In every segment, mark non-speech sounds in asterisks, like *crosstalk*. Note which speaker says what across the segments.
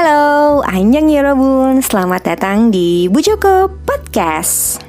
Speaker 1: Halo, Anjang Yorobun, selamat datang di Bu Joko Podcast.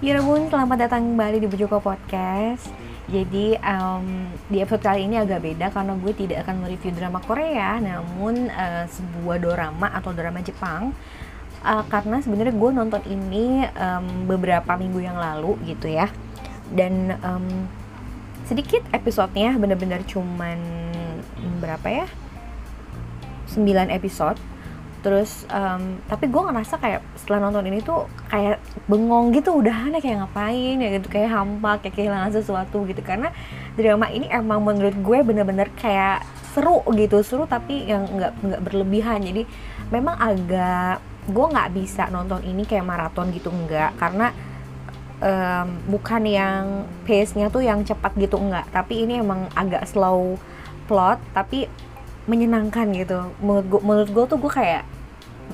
Speaker 1: Yorobun, selamat datang kembali di Bu Joko Podcast. Jadi um, di episode kali ini agak beda karena gue tidak akan mereview drama Korea, namun uh, sebuah drama atau drama Jepang uh, karena sebenarnya gue nonton ini um, beberapa minggu yang lalu gitu ya. Dan um, sedikit episodenya bener-bener cuman berapa ya? 9 episode. Terus um, tapi gue ngerasa kayak setelah nonton ini tuh kayak bengong gitu udah aneh kayak ngapain ya gitu kayak hampa kayak kehilangan sesuatu gitu. Karena drama ini emang menurut gue bener-bener kayak seru gitu seru tapi yang nggak nggak berlebihan. Jadi memang agak gue nggak bisa nonton ini kayak maraton gitu enggak karena um, bukan yang pace-nya tuh yang cepat gitu enggak tapi ini emang agak slow plot tapi menyenangkan gitu. Menurut gue menurut gue tuh gue kayak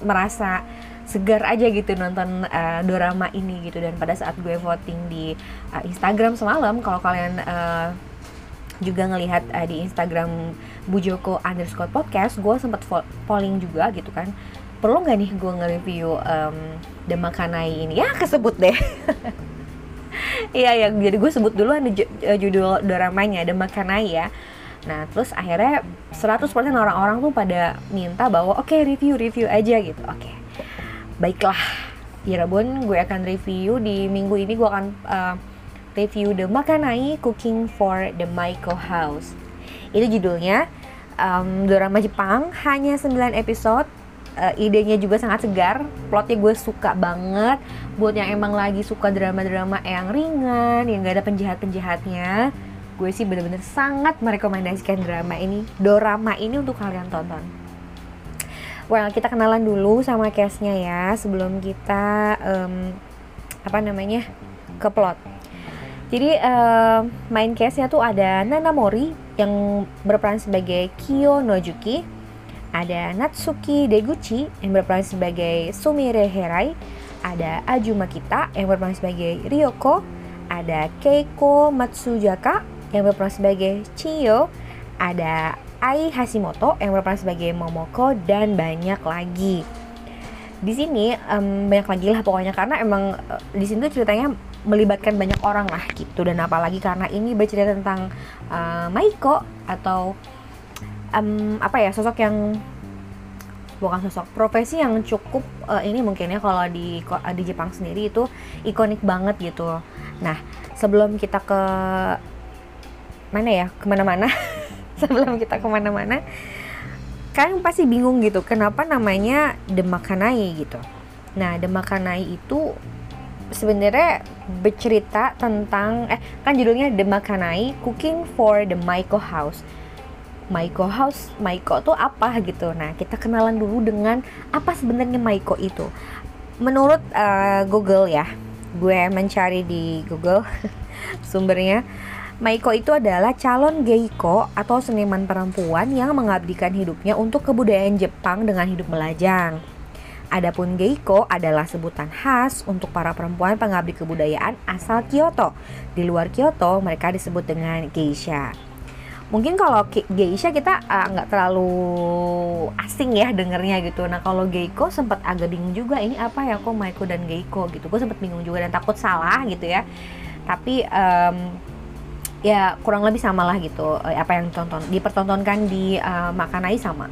Speaker 1: merasa segar aja gitu nonton uh, drama ini gitu. Dan pada saat gue voting di uh, Instagram semalam kalau kalian uh, juga ngelihat uh, di Instagram Bujoko underscore podcast gue sempat polling juga gitu kan perlu nggak nih gue nge-review um, The Makanai ini ya kesebut deh *laughs* Iya ya, jadi gue sebut dulu ada eh, judul dramanya The Makanai ya. Nah, terus akhirnya 100% orang-orang tuh pada minta bahwa oke okay, review-review aja gitu. Oke. Okay. Baiklah. Ya Rabun, gue akan review di minggu ini gue akan uh, review The Makanai Cooking for the Maiko House. Itu judulnya um, drama Jepang, hanya 9 episode uh, idenya juga sangat segar plotnya gue suka banget. Buat yang emang lagi suka drama-drama yang ringan yang gak ada penjahat-penjahatnya gue sih bener-bener sangat merekomendasikan drama ini. Dorama ini untuk kalian tonton. Well kita kenalan dulu sama case-nya ya sebelum kita um, apa namanya ke plot. Jadi uh, main case-nya tuh ada Nana Mori yang berperan sebagai Kyo Nojuki ada Natsuki Deguchi yang berperan sebagai Sumire Herai, ada Ajuma Kita yang berperan sebagai Ryoko, ada Keiko Matsujaka yang berperan sebagai Chiyo, ada Ai Hashimoto yang berperan sebagai Momoko dan banyak lagi. Di sini um, banyak lagi lah pokoknya karena emang uh, di sini tuh ceritanya melibatkan banyak orang lah gitu. Dan apalagi karena ini bercerita tentang uh, Maiko atau um, apa ya sosok yang bukan sosok profesi yang cukup uh, ini mungkin ya kalau di di Jepang sendiri itu ikonik banget gitu. Nah sebelum kita ke mana ya ke mana-mana *laughs* sebelum kita ke mana-mana kalian pasti bingung gitu kenapa namanya Demakanai gitu. Nah Demakanai itu sebenarnya bercerita tentang eh kan judulnya Demakanai Cooking for the Maiko House Maiko House, Maiko tuh apa gitu. Nah, kita kenalan dulu dengan apa sebenarnya Maiko itu. Menurut uh, Google ya, gue mencari di Google *laughs* sumbernya. Maiko itu adalah calon geiko atau seniman perempuan yang mengabdikan hidupnya untuk kebudayaan Jepang dengan hidup melajang. Adapun geiko adalah sebutan khas untuk para perempuan pengabdi kebudayaan asal Kyoto. Di luar Kyoto, mereka disebut dengan geisha mungkin kalau geisha kita ah, nggak uh, terlalu asing ya dengernya gitu. Nah kalau geiko sempat agak bingung juga ini apa ya kok Maiko dan geiko gitu. Gue sempat bingung juga dan takut salah gitu ya. Tapi um, ya kurang lebih sama lah gitu eh, apa yang tonton dipertontonkan di uh, Makanai sama.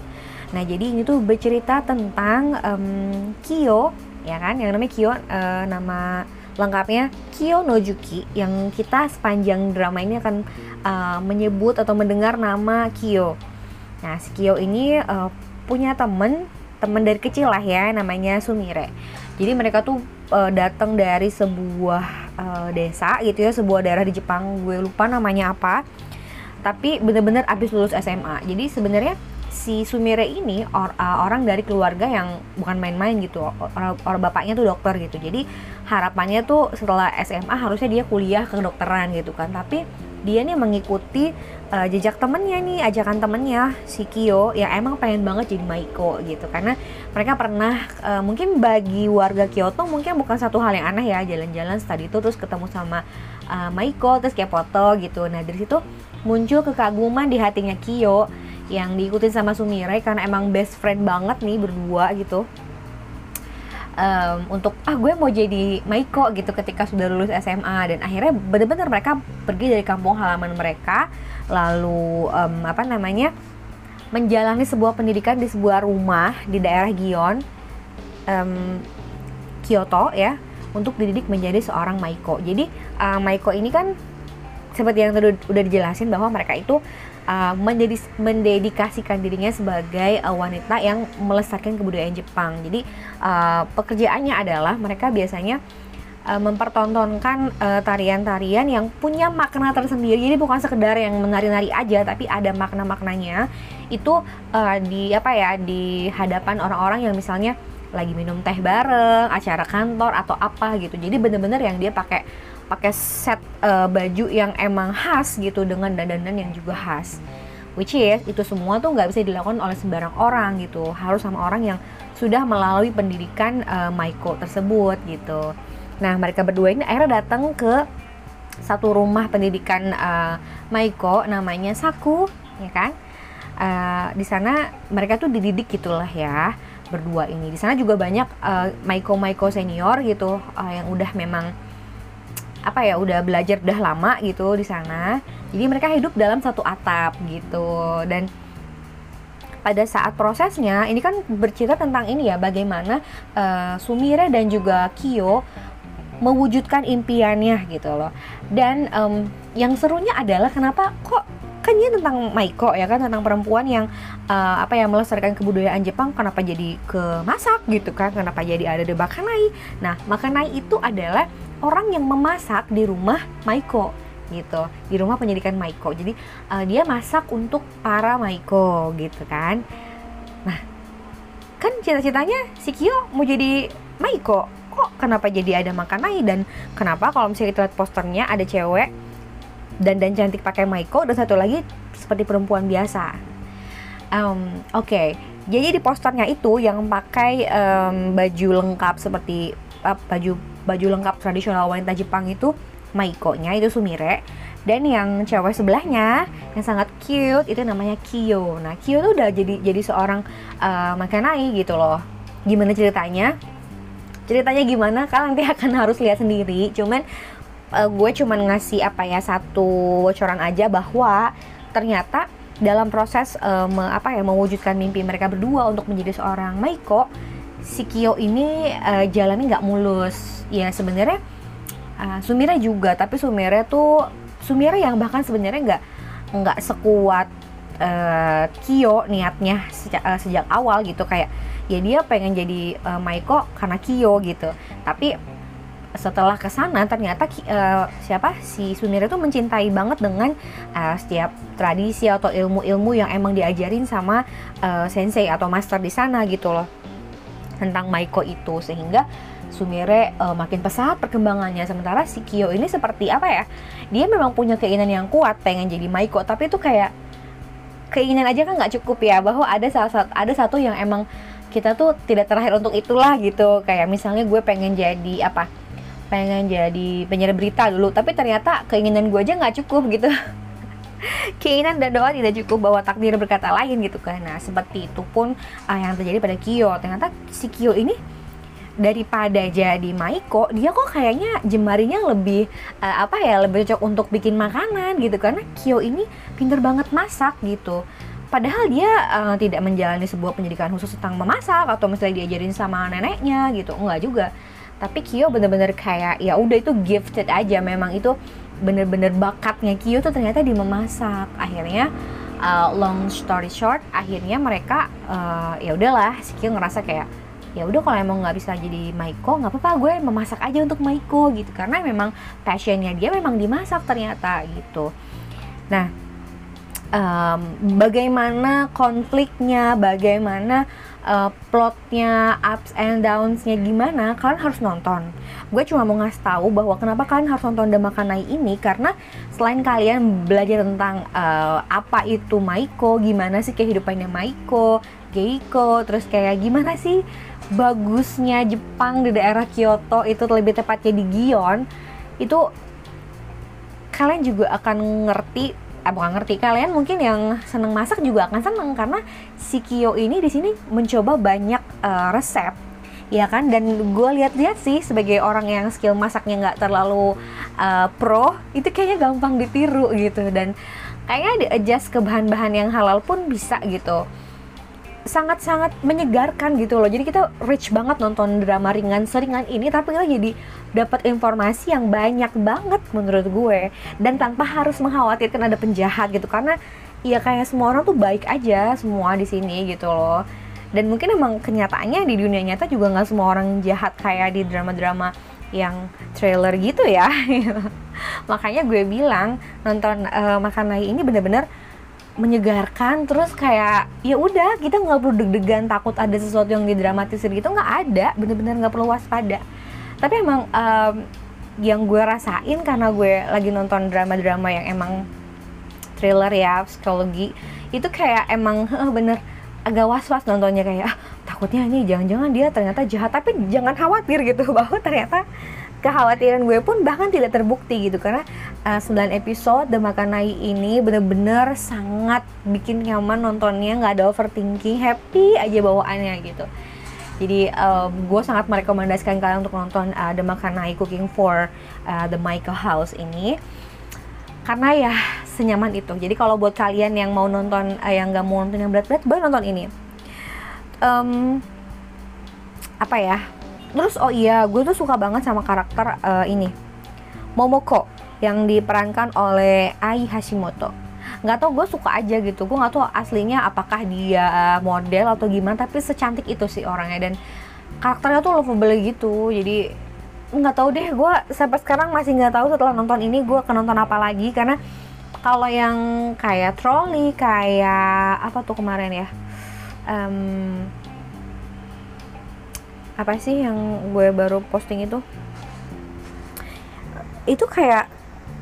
Speaker 1: Nah jadi ini tuh bercerita tentang um, Kyo ya kan? Yang namanya Kyo uh, nama lengkapnya Kyo Nojuki yang kita sepanjang drama ini akan uh, menyebut atau mendengar nama Kyo. Nah, si Kyo ini uh, punya temen temen dari kecil lah ya namanya Sumire. Jadi mereka tuh uh, datang dari sebuah uh, desa gitu ya, sebuah daerah di Jepang. Gue lupa namanya apa. Tapi bener-bener abis lulus SMA. Jadi sebenarnya si Sumire ini or, uh, orang dari keluarga yang bukan main-main gitu. Orang, orang bapaknya tuh dokter gitu. Jadi harapannya tuh setelah SMA harusnya dia kuliah ke kedokteran gitu kan. Tapi dia nih mengikuti uh, jejak temennya nih, ajakan temennya si Kyo yang emang pengen banget jadi Maiko gitu. Karena mereka pernah uh, mungkin bagi warga Kyoto mungkin bukan satu hal yang aneh ya jalan-jalan tadi itu terus ketemu sama uh, Maiko terus kayak foto gitu. Nah dari situ muncul kekaguman di hatinya Kyo yang diikutin sama Sumire karena emang best friend banget nih berdua gitu. Um, untuk ah gue mau jadi Maiko gitu ketika sudah lulus SMA dan akhirnya benar-benar mereka pergi dari kampung halaman mereka. Lalu um, apa namanya menjalani sebuah pendidikan di sebuah rumah di daerah Gion um, Kyoto ya untuk dididik menjadi seorang Maiko. Jadi uh, Maiko ini kan seperti yang tadi udah dijelasin bahwa mereka itu uh, mendedikasikan dirinya sebagai uh, wanita yang melestarikan kebudayaan Jepang. Jadi uh, pekerjaannya adalah mereka biasanya uh, mempertontonkan tarian-tarian uh, yang punya makna tersendiri. Jadi bukan sekedar yang menari-nari aja, tapi ada makna-maknanya. Itu uh, di apa ya di hadapan orang-orang yang misalnya lagi minum teh bareng, acara kantor atau apa gitu. Jadi bener-bener yang dia pakai pakai set uh, baju yang emang khas gitu dengan dandanan yang juga khas. Which is itu semua tuh nggak bisa dilakukan oleh sembarang orang gitu. Harus sama orang yang sudah melalui pendidikan uh, Maiko tersebut gitu. Nah mereka berdua ini akhirnya datang ke satu rumah pendidikan uh, Maiko namanya Saku ya kan? Uh, di sana mereka tuh dididik gitulah ya berdua ini. Di sana juga banyak uh, Maiko Maiko senior gitu uh, yang udah memang apa ya udah belajar udah lama gitu di sana. Jadi mereka hidup dalam satu atap gitu. Dan pada saat prosesnya ini kan bercerita tentang ini ya bagaimana uh, Sumire dan juga Kyo mewujudkan impiannya gitu loh. Dan um, yang serunya adalah kenapa kok kan ini tentang Maiko ya kan tentang perempuan yang uh, apa ya melestarikan kebudayaan Jepang kenapa jadi ke masak gitu kan kenapa jadi ada di makanai nah makanai itu adalah orang yang memasak di rumah Maiko gitu. Di rumah pendidikan Maiko. Jadi uh, dia masak untuk para Maiko gitu kan. Nah kan cita-citanya si Kyo mau jadi Maiko. Kok kenapa jadi ada makanai dan kenapa kalau misalnya kita lihat posternya ada cewek dan dan cantik pakai maiko dan satu lagi seperti perempuan biasa. Um, oke. Okay. jadi di posternya itu yang pakai um, baju lengkap seperti uh, baju baju lengkap tradisional wanita Jepang itu maiko-nya itu Sumire dan yang cewek sebelahnya yang sangat cute itu namanya Kyo. Nah Kyo tuh udah jadi jadi seorang uh, makanai gitu loh. Gimana ceritanya? Ceritanya gimana? Kalian nanti akan harus lihat sendiri. Cuman uh, gue cuman ngasih apa ya satu bocoran aja bahwa ternyata dalam proses uh, me, apa ya mewujudkan mimpi mereka berdua untuk menjadi seorang Maiko si Kyo ini uh, jalannya nggak mulus. Ya sebenarnya uh, Sumire juga tapi Sumire tuh Sumire yang bahkan sebenarnya nggak nggak sekuat uh, Kyo niatnya sejak, uh, sejak awal gitu. Kayak ya dia pengen jadi uh, Maiko karena Kyo gitu. Tapi setelah ke sana ternyata uh, siapa? Si Sunir itu mencintai banget dengan uh, setiap tradisi atau ilmu-ilmu yang emang diajarin sama uh, sensei atau master di sana gitu loh tentang Maiko itu sehingga Sumire uh, makin pesat perkembangannya. Sementara si Kyo ini seperti apa ya? Dia memang punya keinginan yang kuat pengen jadi Maiko tapi itu kayak keinginan aja kan nggak cukup ya bahwa ada salah satu ada satu yang emang kita tuh tidak terakhir untuk itulah gitu. Kayak misalnya gue pengen jadi apa? Pengen jadi penyiar berita dulu tapi ternyata keinginan gue aja nggak cukup gitu *laughs* keinginan dan doa tidak cukup bahwa takdir berkata lain gitu kan. Nah seperti itu pun uh, yang terjadi pada Kyo. Ternyata si Kyo ini daripada jadi Maiko dia kok kayaknya jemarinya lebih uh, apa ya lebih cocok untuk bikin makanan gitu. Karena Kyo ini pinter banget masak gitu. Padahal dia uh, tidak menjalani sebuah pendidikan khusus tentang memasak atau misalnya diajarin sama neneknya gitu. Enggak juga. Tapi Kyo bener-bener kayak ya udah itu gifted aja. Memang itu bener-bener bakatnya Kyo tuh ternyata di memasak. Akhirnya uh, long story short akhirnya mereka uh, ya udahlah si Kyo ngerasa kayak ya udah kalau emang nggak bisa jadi Maiko nggak apa-apa gue memasak aja untuk Maiko gitu. Karena memang passionnya dia memang dimasak ternyata gitu. Nah um, bagaimana konfliknya bagaimana uh, plotnya ups and downs-nya gimana kalian harus nonton. Gue cuma mau ngasih tahu bahwa kenapa kalian harus nonton Demakanai ini karena selain kalian belajar tentang uh, apa itu Maiko gimana sih kehidupannya Maiko Geiko terus kayak gimana sih bagusnya Jepang di daerah Kyoto itu lebih tepatnya di Gion itu kalian juga akan ngerti eh, bukan ngerti. Kalian mungkin yang seneng masak juga akan seneng karena si Kyo ini di sini mencoba banyak uh, resep ya kan? Dan gue lihat-lihat sih sebagai orang yang skill masaknya nggak terlalu uh, pro itu kayaknya gampang ditiru gitu. Dan kayaknya di adjust ke bahan-bahan yang halal pun bisa gitu sangat-sangat menyegarkan gitu loh. Jadi kita rich banget nonton drama ringan seringan ini tapi kita jadi dapat informasi yang banyak banget menurut gue dan tanpa harus mengkhawatirkan ada penjahat gitu karena ya kayak semua orang tuh baik aja semua di sini gitu loh. Dan mungkin emang kenyataannya di dunia nyata juga nggak semua orang jahat kayak di drama-drama yang trailer gitu ya. *laughs* Makanya gue bilang nonton uh, Makan ini bener-bener menyegarkan terus kayak ya udah kita nggak perlu deg-degan takut ada sesuatu yang didramatisir gitu nggak ada bener-bener nggak perlu waspada. Tapi emang um, yang gue rasain karena gue lagi nonton drama-drama yang emang thriller ya psikologi itu kayak emang bener agak was-was nontonnya kayak ah, takutnya ini jangan-jangan dia ternyata jahat tapi jangan khawatir gitu *laughs* bahwa ternyata kekhawatiran gue pun bahkan tidak terbukti gitu. Karena uh, 9 episode The Makanai ini bener-bener sangat bikin nyaman nontonnya nggak ada overthinking happy aja bawaannya gitu. Jadi uh, gue sangat merekomendasikan kalian untuk nonton uh, The Makanai Cooking for uh, The Michael House ini. Karena ya senyaman itu. Jadi kalau buat kalian yang mau nonton uh, yang nggak mau nonton yang berat-berat boleh nonton ini. Um, apa ya terus oh iya gue tuh suka banget sama karakter uh, ini Momoko yang diperankan oleh Ai Hashimoto. Nggak tau gue suka aja gitu. Gue nggak tau aslinya apakah dia model atau gimana tapi secantik itu sih orangnya. Dan karakternya tuh lovable gitu jadi nggak tahu deh. Gue sampai sekarang masih nggak tahu setelah nonton ini gue akan nonton apa lagi. Karena kalau yang kayak trolley kayak apa tuh kemarin ya? Um, apa sih yang gue baru posting itu? Itu kayak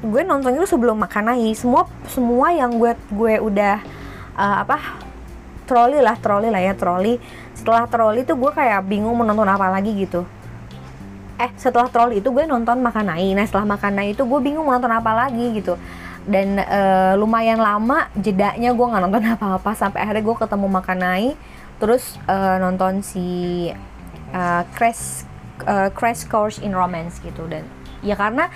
Speaker 1: gue nonton itu sebelum makan lagi. Semua semua yang gue gue udah uh, apa troli lah troli lah ya troli. Setelah troli tuh gue kayak bingung menonton apa lagi gitu. Eh setelah troli itu gue nonton makan nah setelah makan itu gue bingung menonton apa lagi gitu. Dan uh, lumayan lama jedanya gue nggak nonton *laughs* apa-apa. Sampai akhirnya gue ketemu makan terus uh, nonton si uh, crash uh, crash course in romance gitu. Dan ya karena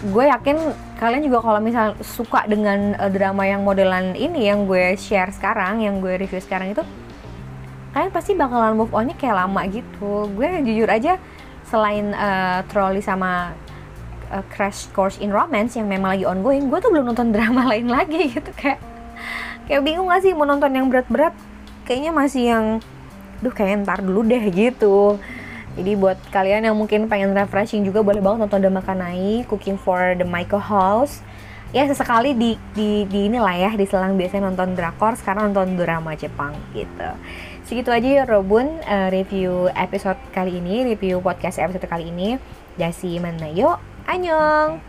Speaker 1: gue yakin kalian juga kalau misal suka dengan uh, drama yang modelan ini yang gue share sekarang yang gue review sekarang itu kalian pasti bakalan move onnya kayak lama gitu. Gue jujur aja selain uh, trolley sama uh, crash course in romance yang memang lagi ongoing gue tuh belum nonton *laughs* drama lain lagi gitu. Kayak kayak bingung gak sih mau nonton yang berat-berat? Kayaknya masih yang duh kayak ntar dulu deh gitu. Jadi buat kalian yang mungkin pengen refreshing juga boleh banget nonton The Makanai Cooking for the Michael House ya sesekali di di di inilah ya di selang biasanya nonton drakor sekarang nonton drama Jepang gitu. Segitu aja ya Robun uh, review episode kali ini review podcast episode kali ini. Dasi Manayo Annyeong